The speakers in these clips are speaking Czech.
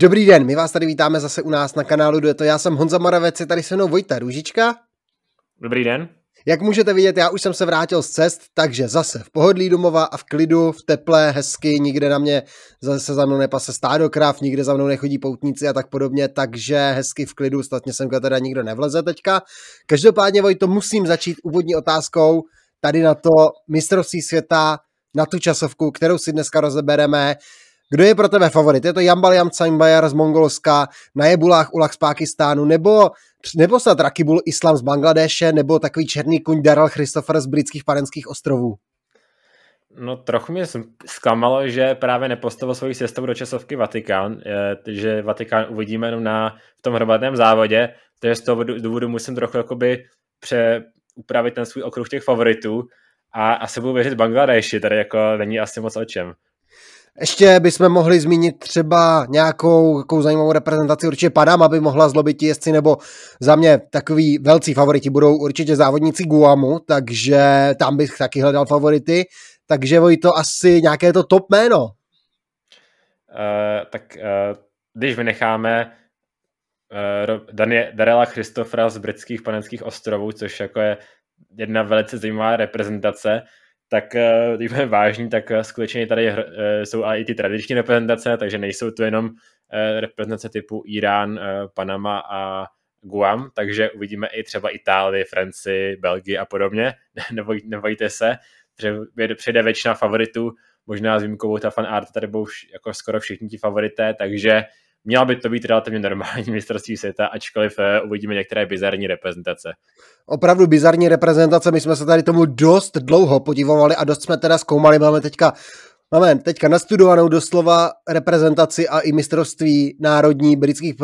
Dobrý den, my vás tady vítáme zase u nás na kanálu Dueto. Já jsem Honza Moravec, je tady se mnou Vojta Růžička. Dobrý den. Jak můžete vidět, já už jsem se vrátil z cest, takže zase v pohodlí domova a v klidu, v teple, hezky, nikde na mě zase za mnou nepase stádo krav, nikde za mnou nechodí poutníci a tak podobně, takže hezky v klidu, ostatně sem teda nikdo nevleze teďka. Každopádně, Vojto, musím začít úvodní otázkou tady na to mistrovství světa, na tu časovku, kterou si dneska rozebereme. Kdo je pro tebe favorit? Je to Jambal Jamcangbayar z Mongolska, Najebulách Ulach z Pákistánu, nebo, nebo snad Rakibul Islam z Bangladeše, nebo takový černý kuň Daryl Christopher z britských panenských ostrovů? No trochu mě zklamalo, že právě nepostavil svoji sestavu do časovky Vatikán, že Vatikán uvidíme jenom na, v tom hromadném závodě, takže z toho důvodu musím trochu jakoby pře, upravit ten svůj okruh těch favoritů a asi budu věřit Bangladeši, tady jako není asi moc o čem. Ještě bychom mohli zmínit třeba nějakou nějakou zajímavou reprezentaci, určitě padám, aby mohla zlobit jezdci, nebo za mě takový velcí favoriti budou určitě závodníci Guamu, takže tam bych taky hledal favority. Takže to asi nějaké to top jméno. Uh, tak uh, když vynecháme uh, Darela Christofra z britských panenských ostrovů, což jako je jedna velice zajímavá reprezentace, tak eh, když budeme vážní, tak eh, skutečně tady eh, jsou i ty tradiční reprezentace, takže nejsou to jenom reprezentace typu Irán, Panama a Guam, takže uvidíme i třeba Itálii, Francii, Belgii a podobně. Neboj, nebojte se, že přijde většina favoritů, možná s výjimkou ta fan art, tady budou jako skoro všichni ti favorité, takže měla by to být relativně normální mistrovství světa, ačkoliv uh, uvidíme některé bizarní reprezentace. Opravdu bizarní reprezentace, my jsme se tady tomu dost dlouho podívali a dost jsme teda zkoumali, máme teďka Máme teďka nastudovanou doslova reprezentaci a i mistrovství národní britských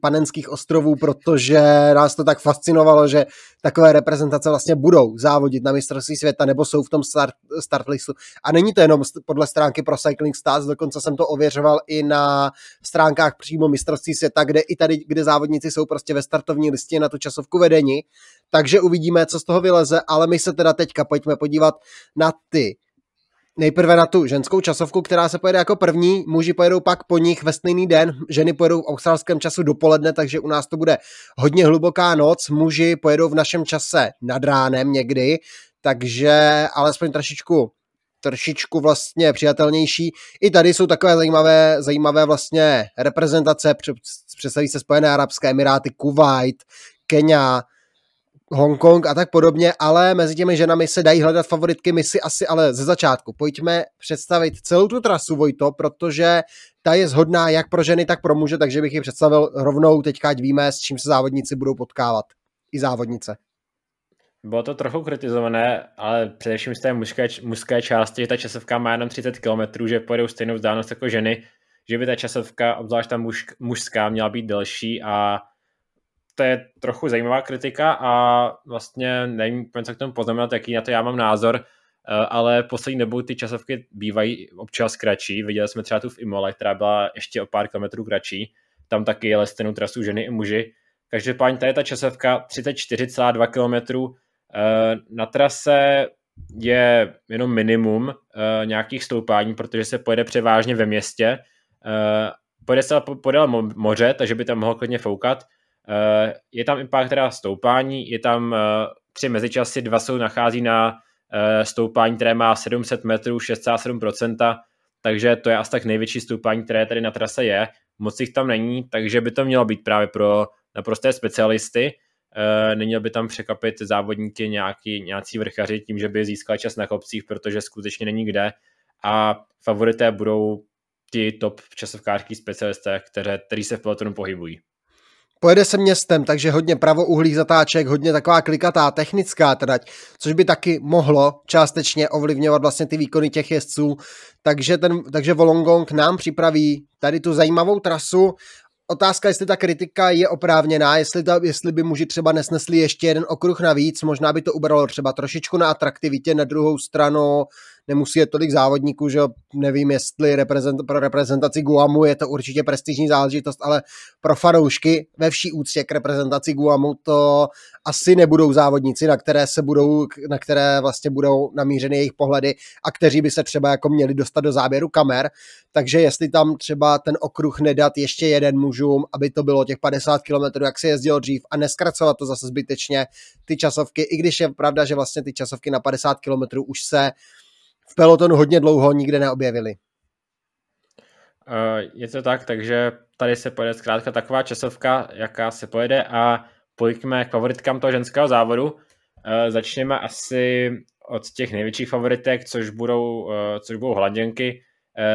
panenských ostrovů, protože nás to tak fascinovalo, že takové reprezentace vlastně budou závodit na mistrovství světa nebo jsou v tom start, start listu. A není to jenom podle stránky pro Cycling Stars, dokonce jsem to ověřoval i na stránkách přímo mistrovství světa, kde i tady, kde závodníci jsou prostě ve startovní listě na tu časovku vedení. Takže uvidíme, co z toho vyleze, ale my se teda teďka pojďme podívat na ty nejprve na tu ženskou časovku, která se pojede jako první, muži pojedou pak po nich ve stejný den, ženy pojedou v australském času dopoledne, takže u nás to bude hodně hluboká noc, muži pojedou v našem čase nad ránem někdy, takže alespoň trošičku trošičku vlastně přijatelnější. I tady jsou takové zajímavé, zajímavé vlastně reprezentace, představí se Spojené Arabské Emiráty, Kuwait, Kenia, Hongkong a tak podobně, ale mezi těmi ženami se dají hledat favoritky, my si asi ale ze začátku pojďme představit celou tu trasu Vojto, protože ta je zhodná jak pro ženy, tak pro muže, takže bych ji představil rovnou teďka, ať víme, s čím se závodníci budou potkávat. I závodnice. Bylo to trochu kritizované, ale především z té mužské, mužské části, že ta časovka má jenom 30 km, že pojedou stejnou vzdálenost jako ženy, že by ta časovka, obzvlášť ta muž, mužská, měla být delší a to je trochu zajímavá kritika a vlastně nevím, co k tomu poznamenat, jaký na to já mám názor, eh, ale poslední dobou ty časovky bývají občas kratší. Viděli jsme třeba tu v Imole, která byla ještě o pár kilometrů kratší. Tam taky jeli stejnou trasu ženy i muži. Každopádně tady je ta časovka 34,2 km. Eh, na trase je jenom minimum eh, nějakých stoupání, protože se pojede převážně ve městě. Pojede se podél moře, takže by tam mohlo klidně foukat je tam i pár teda stoupání, je tam eh, tři mezičasy, dva jsou nachází na eh, stoupání, které má 700 metrů, 6,7%, takže to je asi tak největší stoupání, které tady na trase je. Moc jich tam není, takže by to mělo být právě pro naprosté specialisty. Neměl by tam překapit závodníky nějaký, nějací vrchaři tím, že by získal čas na kopcích, protože skutečně není kde. A favorité budou ti top časovkářský specialisté, které, kteří se v pelotonu pohybují. Pojede se městem, takže hodně pravouhlých zatáček, hodně taková klikatá technická trať, což by taky mohlo částečně ovlivňovat vlastně ty výkony těch jezdců. Takže, ten, takže Volongong nám připraví tady tu zajímavou trasu. Otázka, jestli ta kritika je oprávněná, jestli, ta, jestli by muži třeba nesnesli ještě jeden okruh navíc, možná by to ubralo třeba trošičku na atraktivitě, na druhou stranu nemusí je tolik závodníků, že nevím, jestli reprezent, pro reprezentaci Guamu je to určitě prestižní záležitost, ale pro fanoušky ve vší úctě k reprezentaci Guamu to asi nebudou závodníci, na které se budou, na které vlastně budou namířeny jejich pohledy a kteří by se třeba jako měli dostat do záběru kamer, takže jestli tam třeba ten okruh nedat ještě jeden mužům, aby to bylo těch 50 km, jak se jezdilo dřív a neskracovat to zase zbytečně ty časovky, i když je pravda, že vlastně ty časovky na 50 km už se v pelotonu hodně dlouho nikde neobjevily. Uh, je to tak, takže tady se pojede zkrátka taková časovka, jaká se pojede a pojďme k favoritkám toho ženského závodu. Uh, začněme asi od těch největších favoritek, což budou, uh, což budou hladěnky.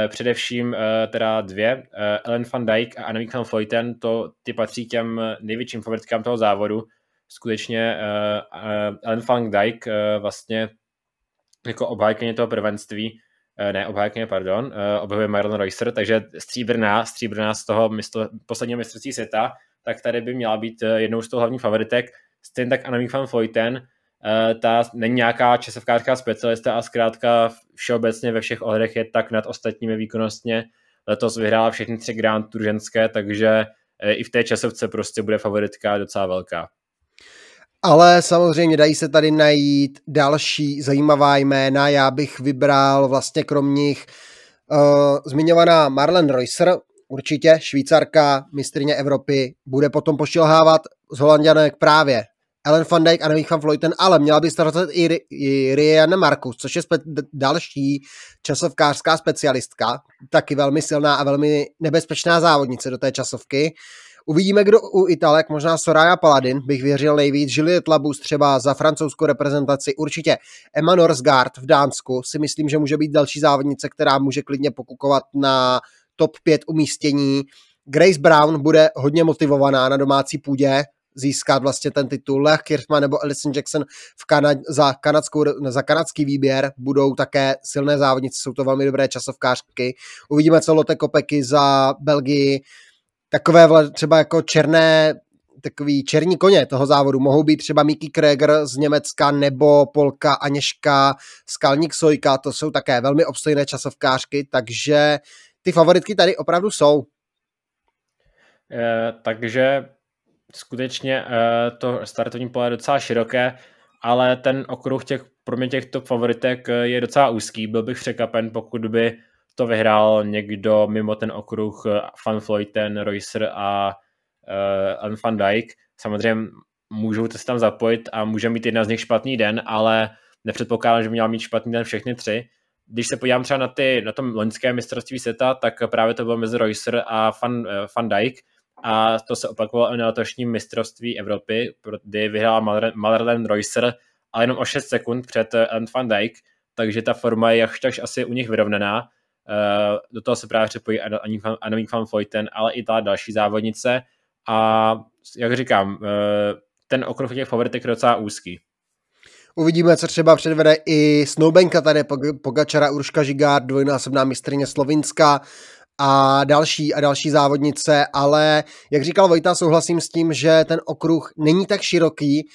Především teda dvě, Ellen van Dijk a Annemiek van Vleuten, to ty patří těm největším favoritkám toho závodu. Skutečně Ellen van Dijk vlastně jako obhájkyně toho prvenství, uh, ne obhájkyně, pardon, uh, obhajuje Marlon Reusser, takže stříbrná, stříbrná z toho mistr, posledního mistrovství světa, tak tady by měla být jednou z toho hlavních favoritek. Stejně tak Annemiek van Eh, ta není nějaká časovkářská specialista a zkrátka všeobecně ve všech ohledech je tak nad ostatními výkonnostně. Letos vyhrála všechny tři Grand Tour ženské, takže eh, i v té časovce prostě bude favoritka docela velká. Ale samozřejmě dají se tady najít další zajímavá jména. Já bych vybral vlastně krom nich uh, zmiňovaná Marlen Reusser, určitě švýcarka, mistrně Evropy, bude potom pošilhávat z Holandianek právě Ellen van Dijk a Nevich van Vleuten, ale měla by startovat i, i Rianne Markus, což je spe- další časovkářská specialistka, taky velmi silná a velmi nebezpečná závodnice do té časovky. Uvidíme, kdo u Italek, možná Soraya Paladin, bych věřil nejvíc, Juliette Labus třeba za francouzskou reprezentaci, určitě Emma Norsgaard v Dánsku, si myslím, že může být další závodnice, která může klidně pokukovat na top 5 umístění. Grace Brown bude hodně motivovaná na domácí půdě, získat vlastně ten titul. Lech Kirchman nebo Alison Jackson v Kanad- za, kanadskou, za kanadský výběr budou také silné závodnice, jsou to velmi dobré časovkářky. Uvidíme, co Lotte Kopeky za Belgii. Takové třeba jako černé takový černí koně toho závodu mohou být třeba Miki Kreger z Německa nebo Polka Aněška Skalník Sojka, to jsou také velmi obstojné časovkářky, takže ty favoritky tady opravdu jsou. E, takže skutečně uh, to startovní pole je docela široké, ale ten okruh těch, pro mě těch top favoritek eh, je docela úzký. Byl bych překapen, pokud by to vyhrál někdo mimo ten okruh eh, Van Vleuten, Reusser a uh, Van Dijk. Samozřejmě můžou se tam zapojit a může mít jedna z nich špatný den, ale nepředpokládám, že by měl mít špatný den všechny tři. Když se podívám třeba na, ty, na tom loňské mistrovství světa, tak právě to bylo mezi Reusser a Van, Van Dijk a to se opakovalo i na letošním mistrovství Evropy, kdy vyhrál Marlen Reusser, ale jenom o 6 sekund před eh, Ant van Dijk, takže ta forma je jakž takž asi u nich vyrovnaná. Eh, do toho se právě připojí Annemiek van Vleuten, ale i ta další závodnice a jak říkám, eh, ten okruh těch favoritek je docela úzký. Uvidíme, co třeba předvede i Snowbenka tady, Pogačara Urška Žigár, dvojnásobná mistrně Slovinska, a další a další závodnice, ale jak říkal Vojta, souhlasím s tím, že ten okruh není tak široký,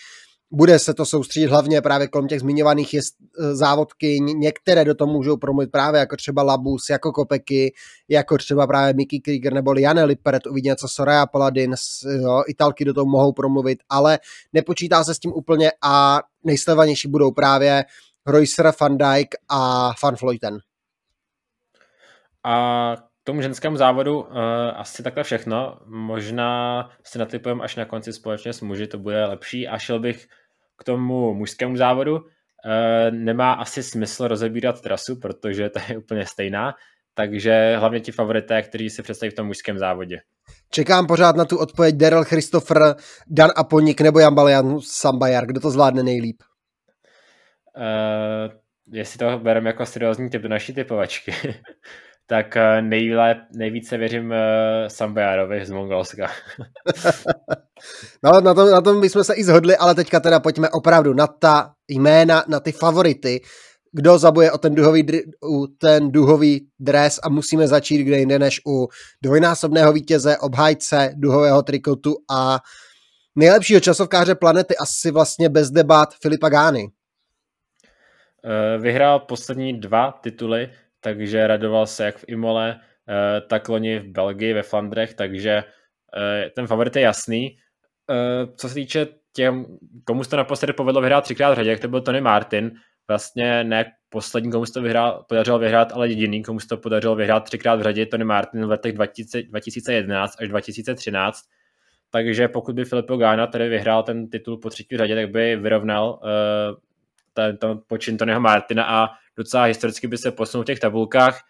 bude se to soustředit hlavně právě kolem těch zmiňovaných jest, e, závodky, některé do toho můžou promluvit právě jako třeba Labus, jako Kopeky, jako třeba právě Mickey Krieger nebo Jane Lippert, uvidíme co Soraya Paladin, jo, Italky do toho mohou promluvit, ale nepočítá se s tím úplně a nejsledovanější budou právě Reusser, Van Dijk a Van Vleuten. A tomu ženskému závodu uh, asi takhle všechno. Možná si natypujeme až na konci společně s muži, to bude lepší. A šel bych k tomu mužskému závodu. Uh, nemá asi smysl rozebírat trasu, protože ta je úplně stejná. Takže hlavně ti favorité, kteří si představí v tom mužském závodě. Čekám pořád na tu odpověď Daryl Christopher, Dan Aponik nebo Jan Balian Sambajar. Kdo to zvládne nejlíp? Uh, jestli to bereme jako seriózní typ do naší typovačky, tak eh, nejlép, nejvíce věřím uh, Sambajárovi z Mongolska. no, na tom, na tom bychom se i zhodli, ale teďka teda pojďme opravdu na ta jména, na ty favority, kdo zabuje o ten duhový, u ten duhový dres a musíme začít kde jinde než u dvojnásobného vítěze, obhájce duhového trikotu a nejlepšího časovkáře planety asi vlastně bez debat Filipa Gány. vyhrál poslední dva tituly, takže radoval se jak v Imole, tak loni v Belgii, ve Flandrech, takže ten favorit je jasný. Co se týče těm, komu se to naposledy povedlo vyhrát třikrát v řadě, to byl Tony Martin, vlastně ne poslední, komu se to vyhrál, podařilo vyhrát, ale jediný, komu se to podařilo vyhrát třikrát v řadě, Tony Martin v letech 2000, 2011 až 2013. Takže pokud by Filippo Gana tady vyhrál ten titul po třetí řadě, tak by vyrovnal uh, ten, ten počin Tonyho Martina a docela historicky by se posunul v těch tabulkách.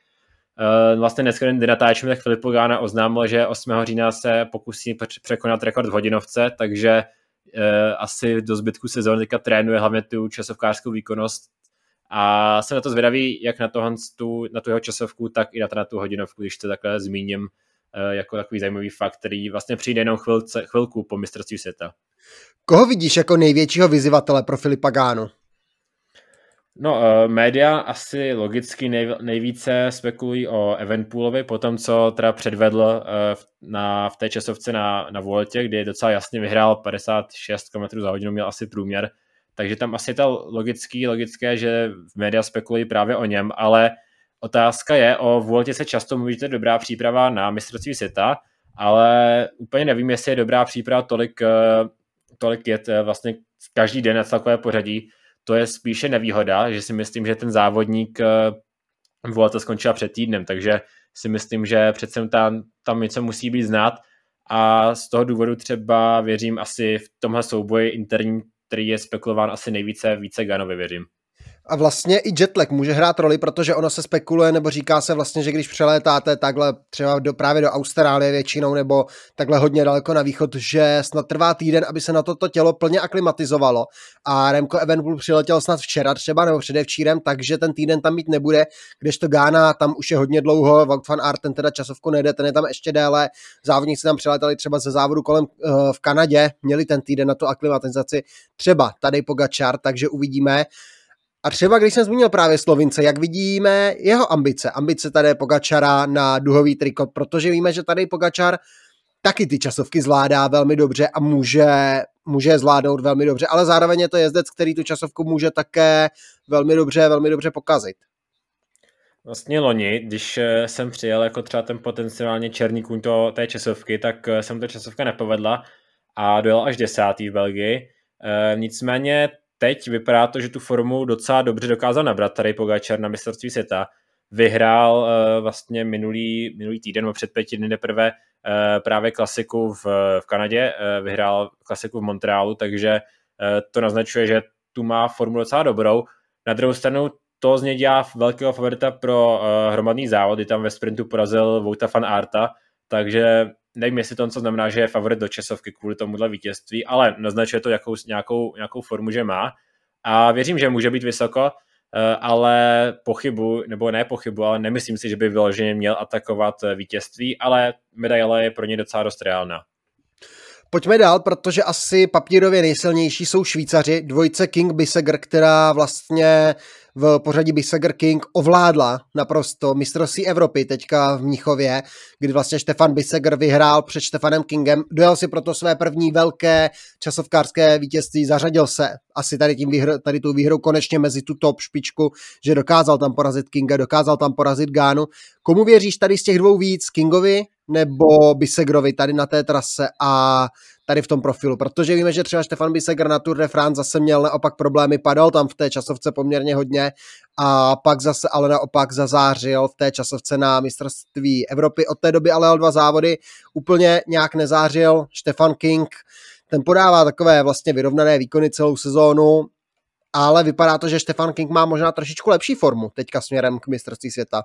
Uh, vlastně dneska, kdy natáčíme, tak Filippo Gana oznámil, že 8. října se pokusí překonat rekord v hodinovce, takže uh, asi do zbytku sezóny teďka trénuje hlavně tu časovkářskou výkonnost a jsem na to zvědavý, jak na, tohle, tu, na tu jeho časovku, tak i na, to, na tu hodinovku, když to takhle zmíním jako takový zajímavý fakt, který vlastně přijde jenom chvilce, chvilku po mistrovství světa. Koho vidíš jako největšího vyzývatele pro Filipa Gánu? No, uh, média asi logicky nej, nejvíce spekulují o Evenpoolovi, po tom, co teda předvedl uh, na, v té časovce na, na Vueltě, kdy docela jasně vyhrál 56 km za hodinu, měl asi průměr, takže tam asi je to logický, logické, že média spekulují právě o něm, ale otázka je, o Vueltě se často mluví, že to je dobrá příprava na mistrovství světa, ale úplně nevím, jestli je dobrá příprava tolik, uh, tolik jet vlastně každý den na celkové pořadí, to je spíše nevýhoda, že si myslím, že ten závodník eh, Vuelta skončila před týdnem, takže si myslím, že přece tam, tam něco musí být znát a z toho důvodu třeba věřím asi v tomhle souboji interním, který je spekulován asi nejvíce, více Ganovi věřím. A vlastně i jetlag může hrát roli, protože ono se spekuluje, nebo říká se vlastně, že když přelétáte takhle třeba do, právě do Austrálie většinou, nebo takhle hodně daleko na východ, že snad trvá týden, aby se na toto tělo plně aklimatizovalo. A Remco Evenpool přiletěl snad včera třeba, nebo předevčírem, takže ten týden tam mít nebude, kdežto Gána tam už je hodně dlouho, Wout van Aert ten teda časovku nejde, ten je tam ještě déle, závodníci tam přiletěli třeba ze závodu kolem uh, v Kanadě, měli ten týden na tu aklimatizaci, třeba tady Pogačar, takže uvidíme. A třeba když jsem zmínil právě Slovince, jak vidíme jeho ambice, ambice tady Pogačara na duhový trikot, protože víme, že tady Pogačar taky ty časovky zvládá velmi dobře a může, může zvládnout velmi dobře, ale zároveň je to jezdec, který tu časovku může také velmi dobře, velmi dobře pokazit. Vlastně loni, když eh, jsem přijel jako třeba ten potenciálně černý kůň to, té časovky, tak eh, jsem to časovka nepovedla a dojel až desátý v Belgii. E, nicméně teď vypadá to, že tu formu docela dobře dokázal nabrat tady Pogačar na mistrovství světa. Vyhrál uh, vlastně minulý, minulý týden, před pěti dny teprve uh, právě klasiku v, v Kanadě, uh, vyhrál klasiku v Montrealu, takže uh, to naznačuje, že tu má formu docela dobrou. Na druhou stranu to z něj dělá velkého favorita pro uh, hromadný závod, kdy tam ve sprintu porazil Vouta van Arta, takže nevím, jestli to co znamená, že je favorit do časovky kvůli tomuhle vítězství, ale naznačuje to jakou, nějakou, nějakou formu, že má. A věřím, že může být vysoko, eh, ale pochybu, nebo ne pochybu, ale nemyslím si, že by vyloženě měl atakovat vítězství, ale medaile je pro ně docela dost reálná. Pojďme dál, protože asi papírově nejsilnější jsou Švýcaři, dvojce King Biseger, která vlastně v pořadí Biseger King ovládla naprosto mistrovství Evropy teďka v Mnichově, kdy vlastně Stefan Biseger vyhrál před Stefanem Kingem. Dojel si proto své první velké časovkářské vítězství, zařadil se asi tady, tím výhr, tady tu výhrou konečně mezi tu top špičku, že dokázal tam porazit Kinga, dokázal tam porazit Gánu. Komu věříš tady z těch dvou víc? Kingovi nebo Bisegrovi tady na té trase a tady v tom profilu, protože víme, že třeba Stefan Bisegr na Tour de France zase měl naopak problémy, padal tam v té časovce poměrně hodně a pak zase ale naopak zazářil v té časovce na mistrovství Evropy. Od té doby ale dva závody úplně nějak nezářil. Stefan King, ten podává takové vlastně vyrovnané výkony celou sezónu, ale vypadá to, že Stefan King má možná trošičku lepší formu teďka směrem k mistrovství světa.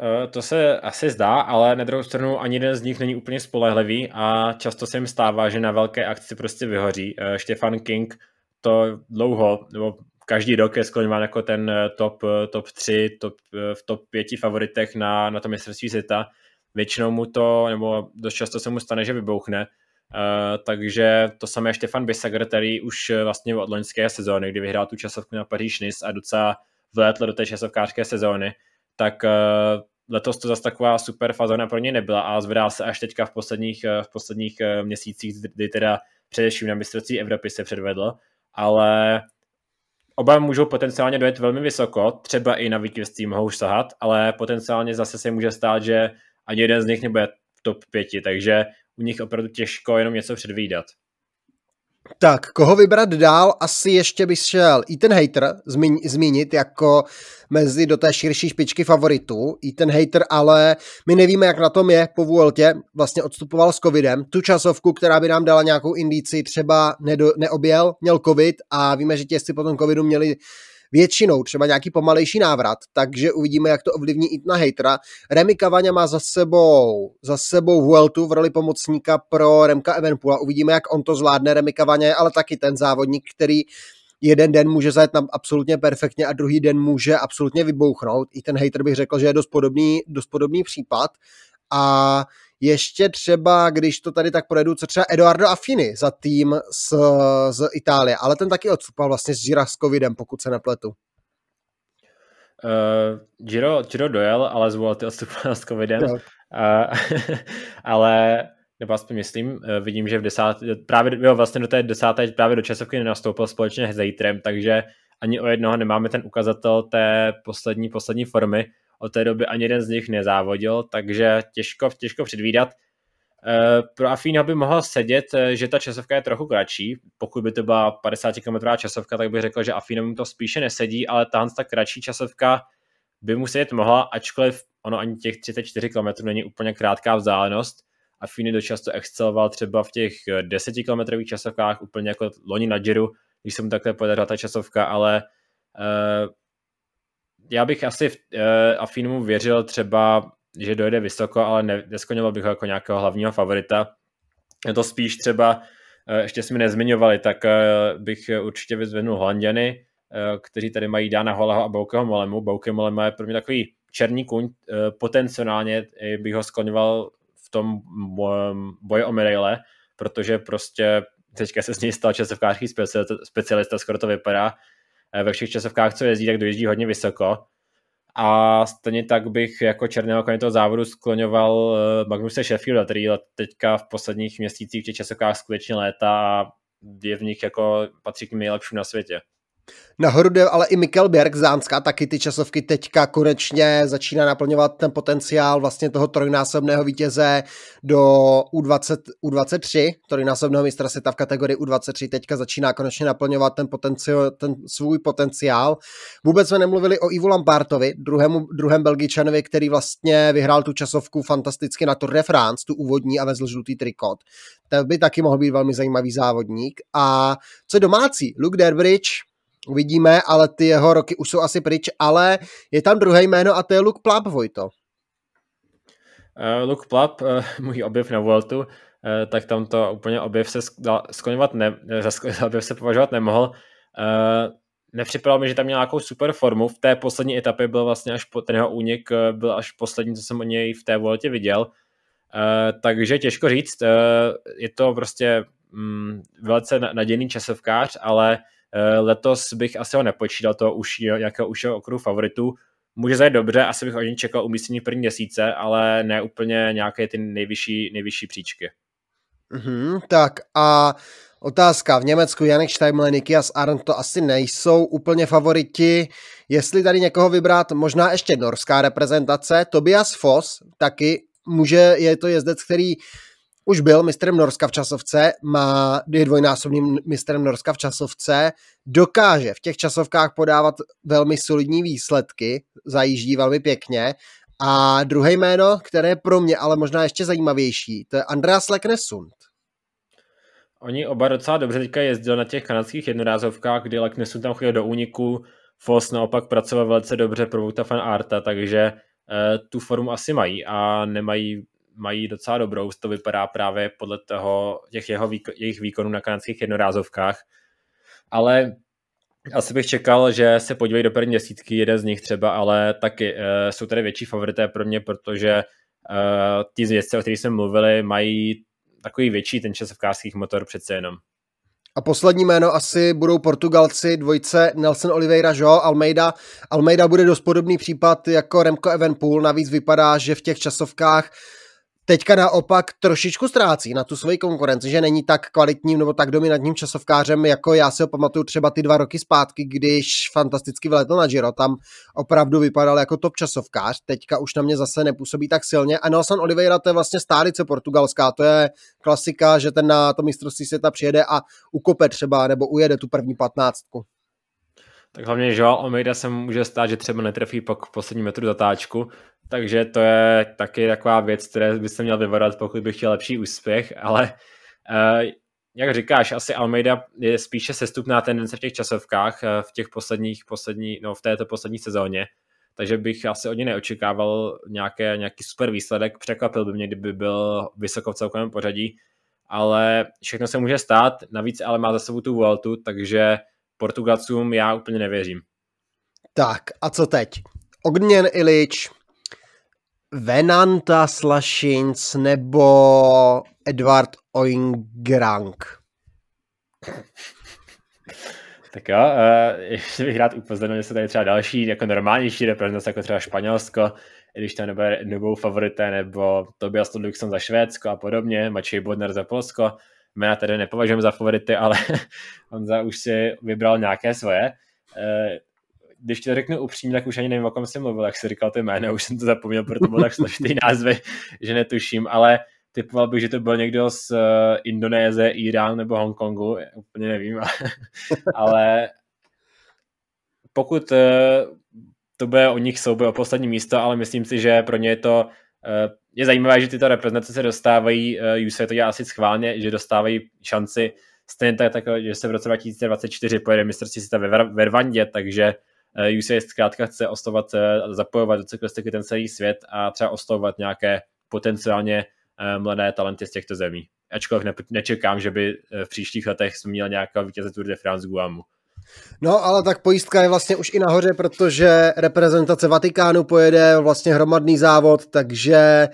Eh, to se asi zdá, ale na druhou stranu ani jeden z nich není úplně spolehlivý a často se jim stává, že na velké akci prostě vyhoří. Stefan King to dlouho, nebo každý rok je skloňován jako ten eh, top, eh, top 3, top, v top 5 favoritech na, na to mistrovství světa. Většinou mu to, nebo dost často se mu stane, že vybouchne. Uh, takže to samé Štefan Bisager, který už vlastně od loňské sezóny, kdy vyhrál tu časovku na Paříž Nice a docela vlétl do té časovkářské sezóny, tak uh, letos to zase taková super fazona pro ně nebyla a zvedá se až teďka v posledních, uh, v posledních uh, měsících, kdy teda především na mistrovství Evropy se předvedl, ale oba můžou potenciálně dojet velmi vysoko, třeba i na vítězství mohou sahat, ale potenciálně zase se může stát, že ani jeden z nich nebude v top pěti, takže u nich opravdu těžko jenom něco předvídat. Tak, koho vybrat dál? Asi ještě bych šel ten Hater zmínit jako mezi do té širší špičky favoritů. ten Hater, ale my nevíme, jak na tom je po Vueltě. Vlastně odstupoval s covidem. Tu časovku, která by nám dala nějakou indici, třeba nedo, neobjel, měl covid a víme, že těsty po tom covidu měli většinou třeba nějaký pomalejší návrat, takže uvidíme, jak to ovlivní i na hejtra. Remy Kavaňa má za sebou, za sebou Vueltu v roli pomocníka pro Remka Evenpula. Uvidíme, jak on to zvládne. Remy Kavaňa je ale taky ten závodník, který jeden den může zajet tam absolutně perfektně a druhý den může absolutně vybouchnout. I ten hater bych řekl, že je dost podobný, dost podobný případ. A ještě třeba, když to tady tak projedu, co třeba Eduardo Affini za tým z, z Itálie, ale ten taky odstupal vlastně s Gira s covidem, pokud se nepletu. Uh, Giro, Giro dojel, ale zvolil ty odstupal s covidem. Uh, ale nebo aspoň myslím, eh, vidím, že v desáté, právě jo, vlastně do té desáté, právě do časovky nenastoupil společně s Zejtrem, takže ani o jednoho nemáme ten ukazatel té poslední, poslední formy, od té doby ani jeden z nich nezávodil, takže těžko, těžko předvídat. Eh, pro Afína by mohl sedět, eh, že ta časovka je trochu kratší. Pokud by to byla 50 km časovka, tak bych řekl, že Afína to spíše nesedí, ale tahle ta kratší časovka by mu sedět mohla, ačkoliv ono ani těch 34 km není úplně krátká vzdálenost. Afíny dost často exceloval třeba v těch 10 km časovkách, úplně jako loni na Giro, když se mu takhle podařila ta časovka, ale uh, já bych asi v uh, Afinu věřil třeba, že dojde vysoko, ale ne, bych ho jako nějakého hlavního favorita. Je to spíš třeba, uh, ještě jsme nezmiňovali, tak uh, bych určitě vyzvednul Holanděny, uh, kteří tady mají Dána Holeho a Boukeho Molemu. Bouke Molema je pro mě takový černý kuň, uh, potenciálně bych ho skloňoval v tom boji o medaile, protože prostě teďka se z něj stal časovkářský specialista, skoro to vypadá, Eh, ve všech časovkách, co jezdí, tak dojíždí hodně vysoko. A stejně tak bych jako černého koně toho závodu skloňoval eh, Magnuse Sheffielda, který teďka v posledních měsících v těch časovkách skutečně léta a je v nich jako patří k nejlepším na světě. Nahoru jde ale i Mikkel Berg z Dánska, taky ty časovky teďka konečně začíná naplňovat ten potenciál vlastně toho trojnásobného vítěze do U20, U23, trojnásobného mistra světa v kategorii U23, teďka začíná konečně naplňovat ten, potenciál, ten svůj potenciál. Vůbec jsme nemluvili o Ivu Lampartovi, druhému, druhém Belgičanovi, který vlastně vyhrál tu časovku fantasticky na Tour de France, tu úvodní a vezl žlutý trikot. To by taky mohl být velmi zajímavý závodník. A co domácí? Luke Derbridge, uvidíme, ale ty jeho roky už jsou asi pryč, ale je tam druhé jméno a to je Luke Plap, Vojto. Uh, Luke Plap, uh, můj objev na Vueltu, uh, tak tam to úplně objev se skloňovat ne, za objev se považovat nemohl. Uh, nepřipadalo mi, že tam měl nějakou super formu. V té poslední etapě byl vlastně až po, ten jeho únik byl až poslední, co jsem o něj v té Vueltě viděl. Uh, takže těžko říct, uh, je to prostě um, velice nadějný časovkář, ale Eh, letos bych asi ho nepočítal to už nějakého užšího okruhu favoritů. Může zajet dobře, asi bych od něj čekal umístění první měsíce, ale ne úplně nějaké ty nejvyšší, nejvyšší příčky. Mm-hmm, tak a otázka. V Německu Janek Steimle, Nikias Arndt to asi nejsou úplně favoriti. Jestli tady někoho vybrat, možná ještě norská reprezentace. Tobias Foss taky může, je to jezdec, který už byl mistrem Norska v časovce, má, je dvojnásobným mistrem Norska v časovce, dokáže v těch časovkách podávat velmi solidní výsledky, zajíždí velmi pěkně. A druhé jméno, které je pro mě ale možná ještě zajímavější, to je Andreas Leknesund. Oni oba docela dobře teďka jezdili na těch kanadských jednorázovkách, kdy Leknesund tam chodil do úniku, Foss naopak pracoval velice dobře pro Vouta Arta, takže eh, tu formu asi mají a nemají mají docela dobrou, to vypadá právě podle toho, těch jeho jejich výkonů na kanadských jednorázovkách. Ale asi bych čekal, že se podívají do první desítky, jeden z nich třeba, ale taky uh, jsou tady větší favorité pro mě, protože uh, ty zvědce, o kterých jsme mluvili, mají takový větší ten časovkářský motor přece jenom. A poslední jméno asi budou Portugalci, dvojce Nelson Oliveira, Jo, Almeida. Almeida bude dost podobný případ jako Remco Evenpool, navíc vypadá, že v těch časovkách teďka naopak trošičku ztrácí na tu svoji konkurenci, že není tak kvalitním nebo tak dominantním časovkářem, jako já si ho pamatuju třeba ty dva roky zpátky, když fantasticky vyletl na Giro, tam opravdu vypadal jako top časovkář, teďka už na mě zase nepůsobí tak silně a Nelson Oliveira to je vlastně stálice portugalská, to je klasika, že ten na to mistrovství světa přijede a ukope třeba nebo ujede tu první patnáctku. Tak hlavně Joao Almeida se může stát, že třeba netrefí pak poslední metru zatáčku, takže to je taky taková věc, které by se měl vyvarat, pokud bych chtěl lepší úspěch, ale uh, jak říkáš, asi Almeida je spíše sestupná tendence v těch časovkách uh, v těch posledních, poslední, no v této poslední sezóně, takže bych asi od něj neočekával nějaké, nějaký super výsledek, překvapil by mě, kdyby byl vysoko v celkovém pořadí, ale všechno se může stát, navíc ale má za sebou tu Vueltu, takže Portugalcům já úplně nevěřím. Tak a co teď? Ogněn Ilič, Venanta Slašinc nebo Edward Oingrang? Tak jo, uh, ještě bych rád upozornil, že se tady třeba další jako normálnější reprezentace, jako třeba Španělsko, i když tam nebude nebudou favorité, nebo Tobias Ludvíkson za Švédsko a podobně, Mačej Bodner za Polsko. Jména tedy nepovažujeme za favority, ale on za už si vybral nějaké svoje. Uh, když ti to řeknu upřímně, tak už ani nevím, o kom jsem mluvil, jak jsi říkal ty jméno, už jsem to zapomněl, protože to bylo tak složitý názvy, že netuším, ale typoval bych, že to byl někdo z uh, Indonésie, Irán nebo Hongkongu, úplně nevím, ale pokud uh, to bude o nich souboj o poslední místo, ale myslím si, že pro ně je to je zajímavé, že tyto reprezentace se dostávají, uh, UC to dělá asi schválně, že dostávají šanci stejně tak, tak, že se v roce 2024 pojede mistrovství světa ve, ve Rwandě, takže Eh, UCI zkrátka chce ostovat, eh, zapojovat do cyklistiky ten celý svět a třeba oslovovat nějaké potenciálně eh, mladé talenty z těchto zemí. Ačkoliv ne, nečekám, že by v příštích letech jsme měl nějakého vítěze Tour de France Guamu. No, ale tak pojistka je vlastně už i nahoře, protože reprezentace Vatikánu pojede vlastně hromadný závod, takže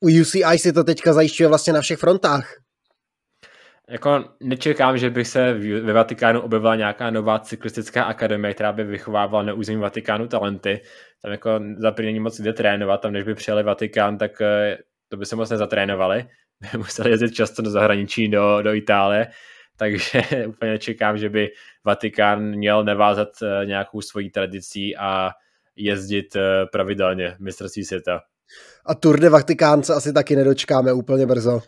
u UCI si to teďka zajišťuje vlastně na všech frontách jako nečekám, že by se ve Vatikánu objevila nějaká nová cyklistická akademie, která by vychovávala na území Vatikánu talenty. Tam jako za není moc jde trénovat, tam než by přijeli Vatikán, tak eh, to by se moc nezatrénovali. Museli jezdit často do zahraničí, do, do Itálie, takže úplně nečekám, že by Vatikán měl nevázat eh, nějakou svojí tradicí a jezdit eh, pravidelně mistrovství světa. A Tour de Vatikán se asi taky nedočkáme úplně brzo.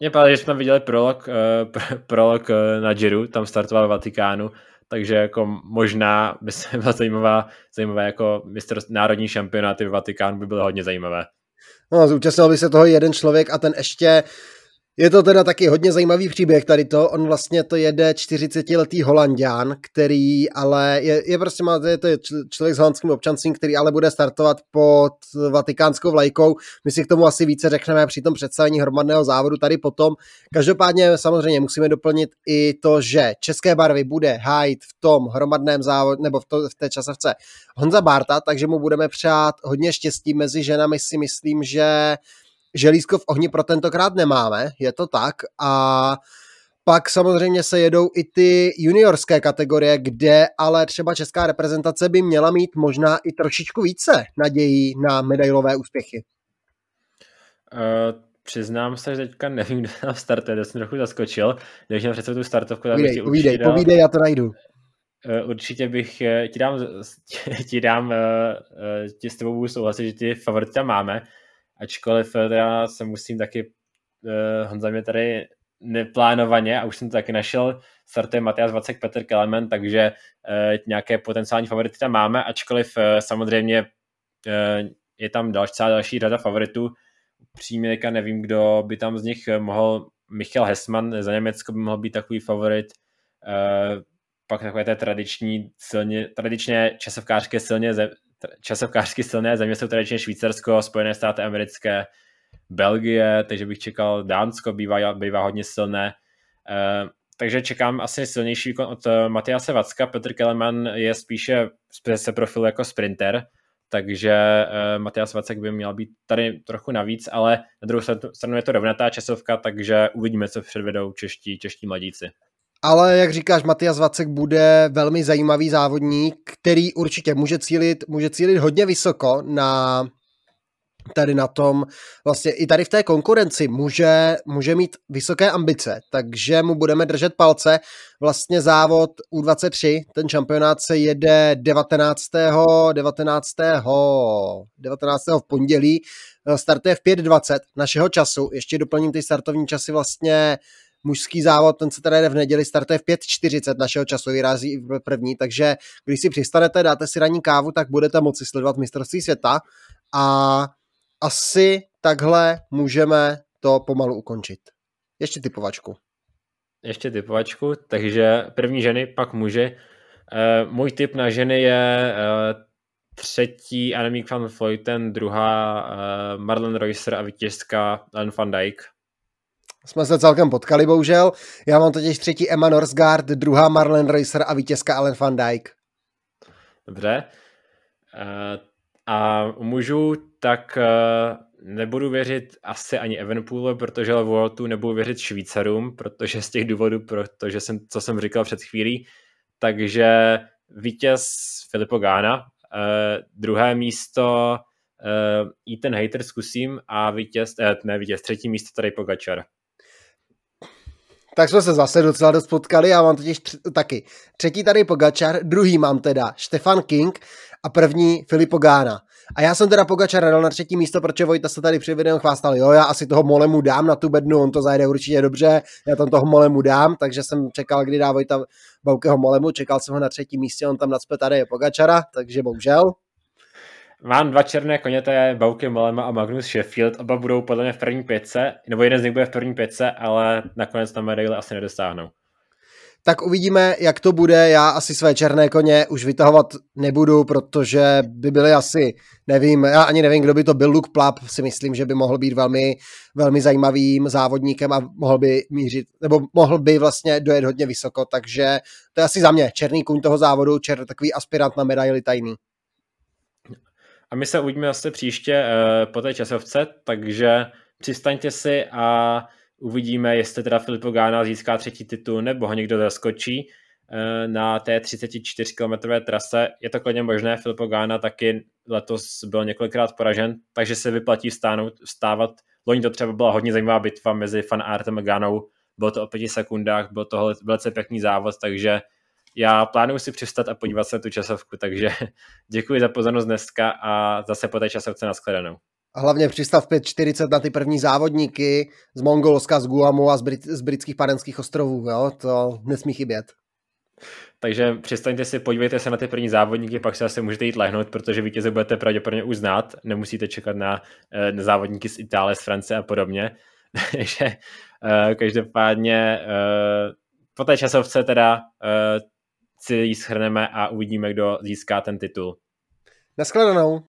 Mě právě, že jsme viděli prolog, uh, prolog uh, na Giro, tam startoval v Vatikánu, takže jako možná by se byla zajímavá, zajímavé jako mistr národní šampionáty v Vatikánu by bylo hodně zajímavé. No, zúčastnil by se toho jeden člověk a ten ještě je to teda taky hodně zajímavý příběh tady to. On vlastně to jede 40-letý holandián, který ale je, je prostě má, je to člověk s holandským občanstvím, který ale bude startovat pod vatikánskou vlajkou. My si k tomu asi více řekneme při tom představení hromadného závodu tady potom. Každopádně samozřejmě musíme doplnit i to, že české barvy bude hájit v tom hromadném závodu nebo v, to, v té časovce Honza Barta, takže mu budeme přát hodně štěstí mezi ženami si myslím, že želízko v ohni pro tentokrát nemáme, je to tak a pak samozřejmě se jedou i ty juniorské kategorie, kde ale třeba česká reprezentace by měla mít možná i trošičku více nadějí na medailové úspěchy. Uh, přiznám se, že teďka nevím, kdo tam startuje, to jsem trochu zaskočil. Když mám přece tu startovku, tak povídej, bych povídej, dal, povídej, já to najdu. Uh, určitě bych ti dám, ti dám, uh, ti s tebou budu souhlasit, že ty favority tam máme, ačkoliv eh, teda se musím taky, uh, Honza mě tady neplánovaně, a už jsem to taky našel, startuje Matias Vacek, Petr Kelemen, takže uh, nějaké potenciální favority tam máme, ačkoliv uh, samozřejmě uh, je tam další, celá další řada favoritů. Přímě nevím, kdo by tam z nich mohl, Michal Hesman za Německo by mohl být takový favorit, uh, pak takové té tradiční, silně, tradičně časovkářské silně časovkářsky silné země jsou tradičně Švýcarsko, Spojené státy americké, Belgie, takže bych čekal Dánsko, bývá, bývá hodně silné. Uh, takže čekám asi silnější výkon od uh, Matiase Vacka. Petr Keleman je spíše se profil jako sprinter, takže uh, Matias Vacek by měl být tady trochu navíc, ale na druhou stranu je to rovnatá časovka, takže uvidíme, co předvedou čeští, čeští mladíci. Ale jak říkáš, Matias Vacek bude velmi zajímavý závodník, který určitě může cílit, může cílit hodně vysoko na tady na tom, vlastně i tady v té konkurenci může, může mít vysoké ambice, takže mu budeme držet palce. Vlastně závod U23, ten šampionát se jede 19. 19. 19. v pondělí, startuje v 5.20 našeho času, ještě doplním ty startovní časy vlastně mužský závod, ten se teda jde v neděli, startuje v 5.40 našeho času, vyrazí první, takže když si přistanete, dáte si ranní kávu, tak budete moci sledovat mistrovství světa a asi takhle můžeme to pomalu ukončit. Ještě typovačku. Ještě typovačku, takže první ženy, pak muži. Uh, můj tip na ženy je uh, třetí Annemiek van Vleuten, druhá uh, Marlon Reusser a vítězka Ellen van Dijk. Jsme se celkem potkali, bohužel. Já mám totiž třetí Emma Norsgaard, druhá Marlon Reusser a vítězka Ellen van Dijk. Dobře. Uh, a u mužů tak uh, nebudu věřit asi ani Evenpoolu, protože Vueltu nebudu věřit Švýcarům, protože z těch důvodů, protože jsem, co jsem říkal před chvílí, takže vítěz Filipo Gána, uh, druhé místo Ethan Hater zkusím a vítěz, ne vítěz, třetí místo tady Pogačar. Tak jsme se zase docela dost potkali, já mám totiž tři, taky. Třetí tady Pogačar, druhý mám teda Stefan King a první Filipo Gána. A já jsem teda Pogačara dal na třetí místo, protože Vojta se tady při videu chvástal, jo, já asi toho Molemu dám na tu bednu, on to zajde určitě dobře, já tam toho Molemu dám, takže jsem čekal, kdy dá Vojta Baukeho Molemu, čekal jsem ho na třetím místě, on tam nadspe tady je Pogačara, takže bohužel. Mám dva černé koně, to je Bauke Molema a Magnus Sheffield, oba budou podle mě v první pětce, nebo jeden z nich bude v první pětce, ale nakonec na medaile asi nedostáhnou tak uvidíme, jak to bude. Já asi své černé koně už vytahovat nebudu, protože by byly asi, nevím, já ani nevím, kdo by to byl. Luke Plap si myslím, že by mohl být velmi, velmi zajímavým závodníkem a mohl by mířit, nebo mohl by vlastně dojet hodně vysoko, takže to je asi za mě černý kůň toho závodu, čer, takový aspirant na medaili tajný. A my se uvidíme zase příště uh, po té časovce, takže přistaňte si a Uvidíme, jestli teda Filippo Gána získá třetí titul nebo ho někdo zaskočí eh, na té 34 km trase. Je to klidně možné, Filippo Gána taky letos byl několikrát poražen, takže se vyplatí stánout, vstávat. Loni to třeba byla hodně zajímavá bitva mezi Fan Artem a Gánou, bylo to o pěti sekundách, byl to velice pěkný závod, takže já plánuju si přistat a podívat se na tu časovku, takže děkuji za pozornost dneska a zase po té časovce nashledanou hlavně přistav 5.40 na ty první závodníky z Mongolska, z Guamu a z, Brit- z britských panenských ostrovů, jo? to nesmí chybět. Takže přestaňte si, podívejte se na ty první závodníky, pak se asi můžete jít lehnout, protože vítěze budete pravděpodobně už znát, nemusíte čekat na, eh, na závodníky z Itálie, z Francie a podobně. Takže uh, každopádně uh, po té časovce teda si ji schrneme a uvidíme, kdo získá ten titul. Naschledanou.